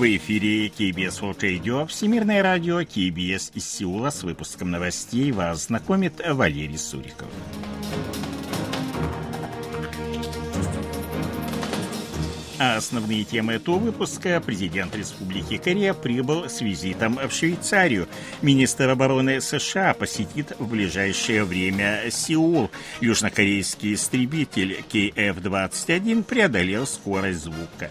В эфире KBS World Radio, Всемирное радио KBS из Сеула с выпуском новостей вас знакомит Валерий Суриков. А основные темы этого выпуска президент Республики Корея прибыл с визитом в Швейцарию. Министр обороны США посетит в ближайшее время Сеул. Южнокорейский истребитель KF-21 преодолел скорость звука.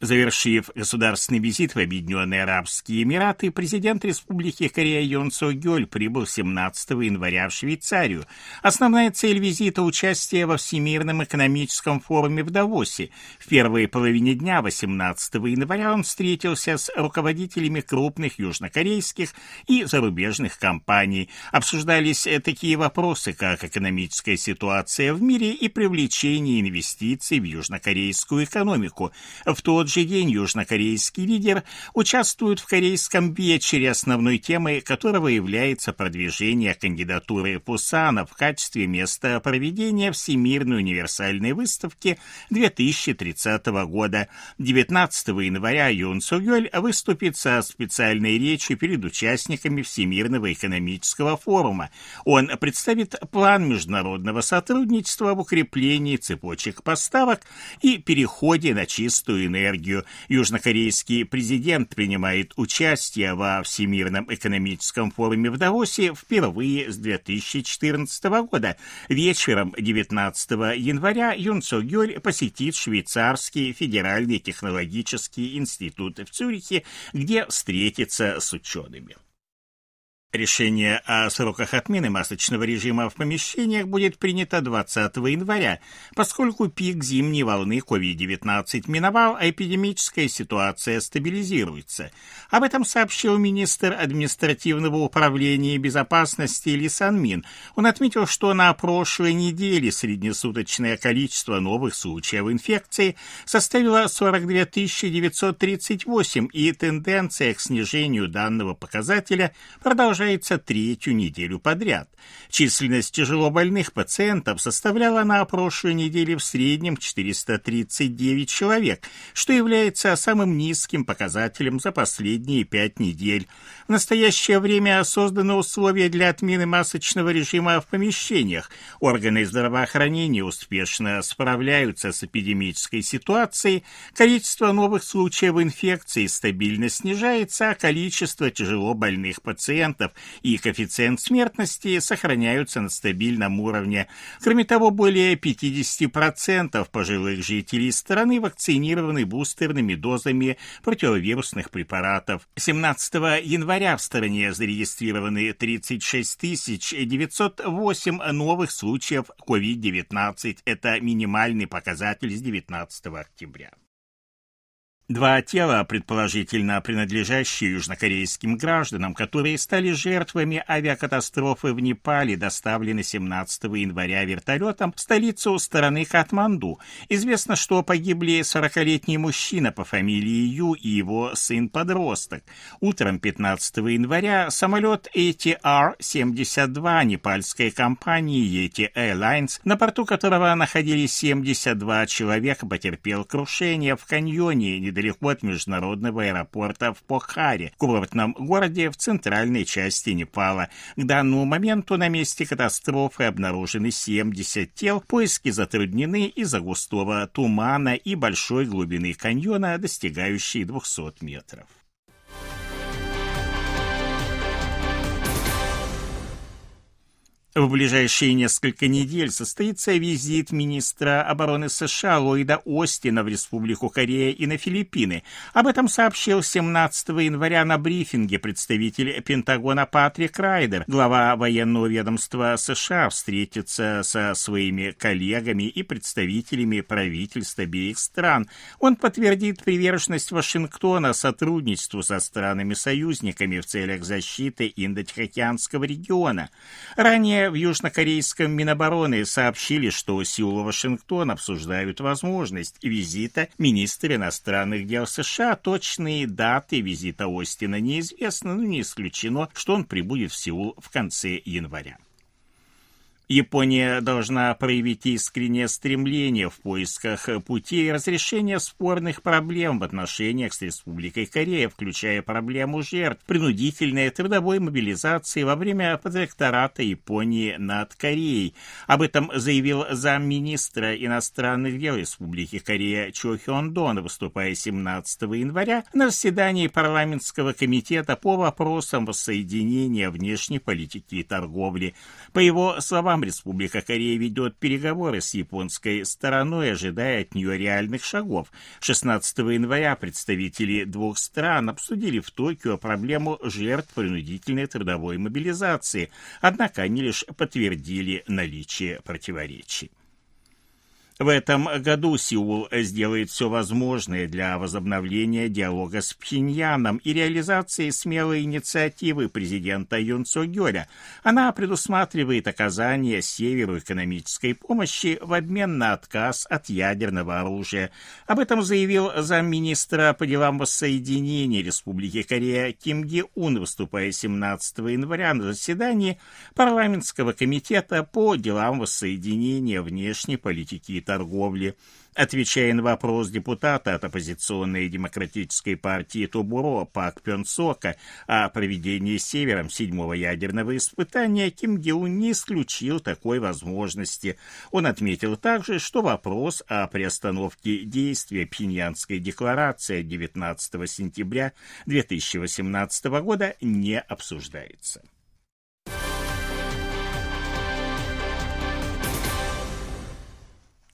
Завершив государственный визит в Объединенные Арабские Эмираты, президент Республики Корея Йон Со Гёль прибыл 17 января в Швейцарию. Основная цель визита – участие во Всемирном экономическом форуме в Давосе. В первой половине дня 18 января он встретился с руководителями крупных южнокорейских и зарубежных компаний. Обсуждались такие вопросы, как экономическая ситуация в мире и привлечение инвестиций в южнокорейскую экономику. В тот тот же день южнокорейский лидер участвует в корейском вечере, основной темой которого является продвижение кандидатуры Пусана в качестве места проведения Всемирной универсальной выставки 2030 года. 19 января Юн Сугёль выступит со специальной речью перед участниками Всемирного экономического форума. Он представит план международного сотрудничества в укреплении цепочек поставок и переходе на чистую энергию энергию. Южнокорейский президент принимает участие во Всемирном экономическом форуме в Давосе впервые с 2014 года. Вечером 19 января Юн Со Гёль посетит швейцарский федеральный технологический институт в Цюрихе, где встретится с учеными. Решение о сроках отмены масочного режима в помещениях будет принято 20 января, поскольку пик зимней волны COVID-19 миновал, а эпидемическая ситуация стабилизируется. Об этом сообщил министр административного управления и безопасности Ли Санмин. Он отметил, что на прошлой неделе среднесуточное количество новых случаев инфекции составило 42 938, и тенденция к снижению данного показателя продолжается продолжается третью неделю подряд. Численность тяжелобольных пациентов составляла на прошлой неделе в среднем 439 человек, что является самым низким показателем за последние пять недель. В настоящее время созданы условия для отмены масочного режима в помещениях. Органы здравоохранения успешно справляются с эпидемической ситуацией, количество новых случаев инфекции стабильно снижается, а количество тяжелобольных пациентов пациентов и коэффициент смертности сохраняются на стабильном уровне. Кроме того, более 50% пожилых жителей страны вакцинированы бустерными дозами противовирусных препаратов. 17 января в стране зарегистрированы 36 908 новых случаев COVID-19. Это минимальный показатель с 19 октября. Два тела, предположительно принадлежащие южнокорейским гражданам, которые стали жертвами авиакатастрофы в Непале, доставлены 17 января вертолетом в столицу страны Катманду. Известно, что погибли 40-летний мужчина по фамилии Ю и его сын-подросток. Утром 15 января самолет ATR-72 непальской компании Yeti Airlines, на борту которого находились 72 человека, потерпел крушение в каньоне недалеко от международного аэропорта в Похаре, курортном городе в центральной части Непала. К данному моменту на месте катастрофы обнаружены 70 тел, поиски затруднены из-за густого тумана и большой глубины каньона, достигающей 200 метров. В ближайшие несколько недель состоится визит министра обороны США Ллойда Остина в Республику Корея и на Филиппины. Об этом сообщил 17 января на брифинге представитель Пентагона Патрик Райдер. Глава военного ведомства США встретится со своими коллегами и представителями правительств обеих стран. Он подтвердит приверженность Вашингтона сотрудничеству со странами-союзниками в целях защиты Индо-Тихоокеанского региона. Ранее в южнокорейском Минобороны сообщили, что Сеул и Вашингтон обсуждают возможность визита министра иностранных дел США. Точные даты визита Остина неизвестны, но не исключено, что он прибудет в Сеул в конце января. Япония должна проявить искреннее стремление в поисках путей разрешения спорных проблем в отношениях с Республикой Корея, включая проблему жертв принудительной трудовой мобилизации во время протектората Японии над Кореей. Об этом заявил замминистра иностранных дел Республики Корея Чо Хён Дон, выступая 17 января на заседании парламентского комитета по вопросам воссоединения внешней политики и торговли. По его словам, словам, Республика Корея ведет переговоры с японской стороной, ожидая от нее реальных шагов. 16 января представители двух стран обсудили в Токио проблему жертв принудительной трудовой мобилизации, однако они лишь подтвердили наличие противоречий. В этом году Сеул сделает все возможное для возобновления диалога с Пхеньяном и реализации смелой инициативы президента Юн Цо Гёля. Она предусматривает оказание Северу экономической помощи в обмен на отказ от ядерного оружия. Об этом заявил замминистра по делам воссоединения Республики Корея Ким Ги Ун, выступая 17 января на заседании парламентского комитета по делам воссоединения внешней политики и торговли. Отвечая на вопрос депутата от оппозиционной демократической партии Тубуро Пак Пёнсока о проведении Севером седьмого ядерного испытания, Ким Геун не исключил такой возможности. Он отметил также, что вопрос о приостановке действия Пхеньянской декларации 19 сентября 2018 года не обсуждается.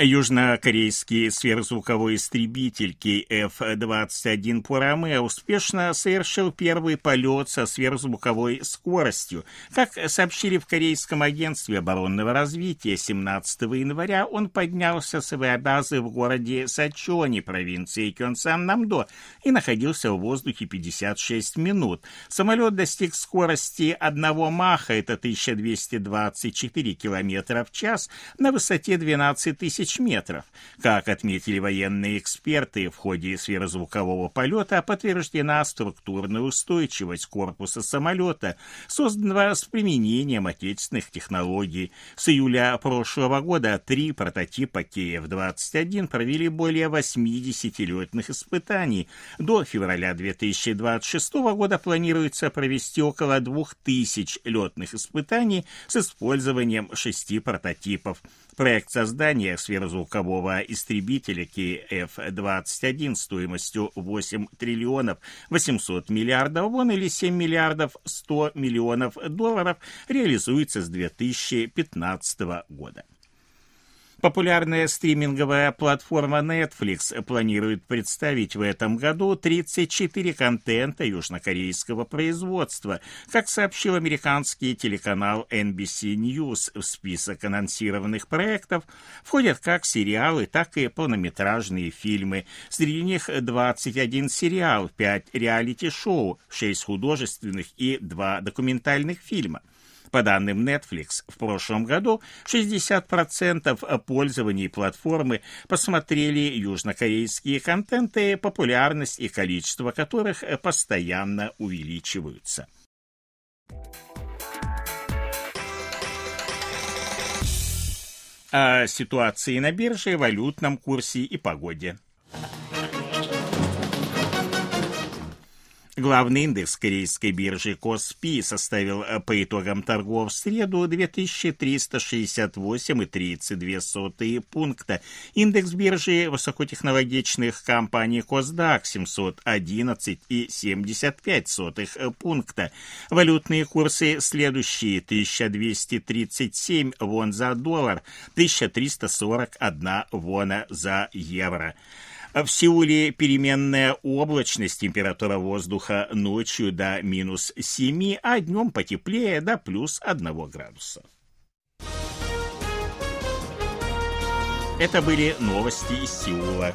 Южнокорейский сверхзвуковой истребитель KF-21 Пураме успешно совершил первый полет со сверхзвуковой скоростью. Как сообщили в Корейском агентстве оборонного развития, 17 января он поднялся с авиабазы в городе Сачони, провинции Кёнсан-Намдо, и находился в воздухе 56 минут. Самолет достиг скорости одного маха, это 1224 км в час, на высоте 12 тысяч тысяч метров. Как отметили военные эксперты, в ходе сверхзвукового полета подтверждена структурная устойчивость корпуса самолета, созданного с применением отечественных технологий. С июля прошлого года три прототипа КФ-21 провели более 80 летных испытаний. До февраля 2026 года планируется провести около 2000 летных испытаний с использованием шести прототипов. Проект создания сверхзвукового истребителя КФ-21 стоимостью 8 триллионов 800 миллиардов вон или 7 миллиардов 100 миллионов долларов реализуется с 2015 года. Популярная стриминговая платформа Netflix планирует представить в этом году 34 контента южнокорейского производства. Как сообщил американский телеканал NBC News, в список анонсированных проектов входят как сериалы, так и полнометражные фильмы. Среди них 21 сериал, 5 реалити-шоу, 6 художественных и 2 документальных фильма. По данным Netflix, в прошлом году 60% пользований платформы посмотрели южнокорейские контенты, популярность и количество которых постоянно увеличиваются. О ситуации на бирже, валютном курсе и погоде. Главный индекс корейской биржи Коспи составил э, по итогам торгов в среду 2368,32 пункта. Индекс биржи высокотехнологичных компаний Косдак 711,75 пункта. Валютные курсы следующие 1237 вон за доллар, 1341 вона за евро. В Сеуле переменная облачность, температура воздуха ночью до минус 7, а днем потеплее до плюс 1 градуса. Это были новости из Сеула.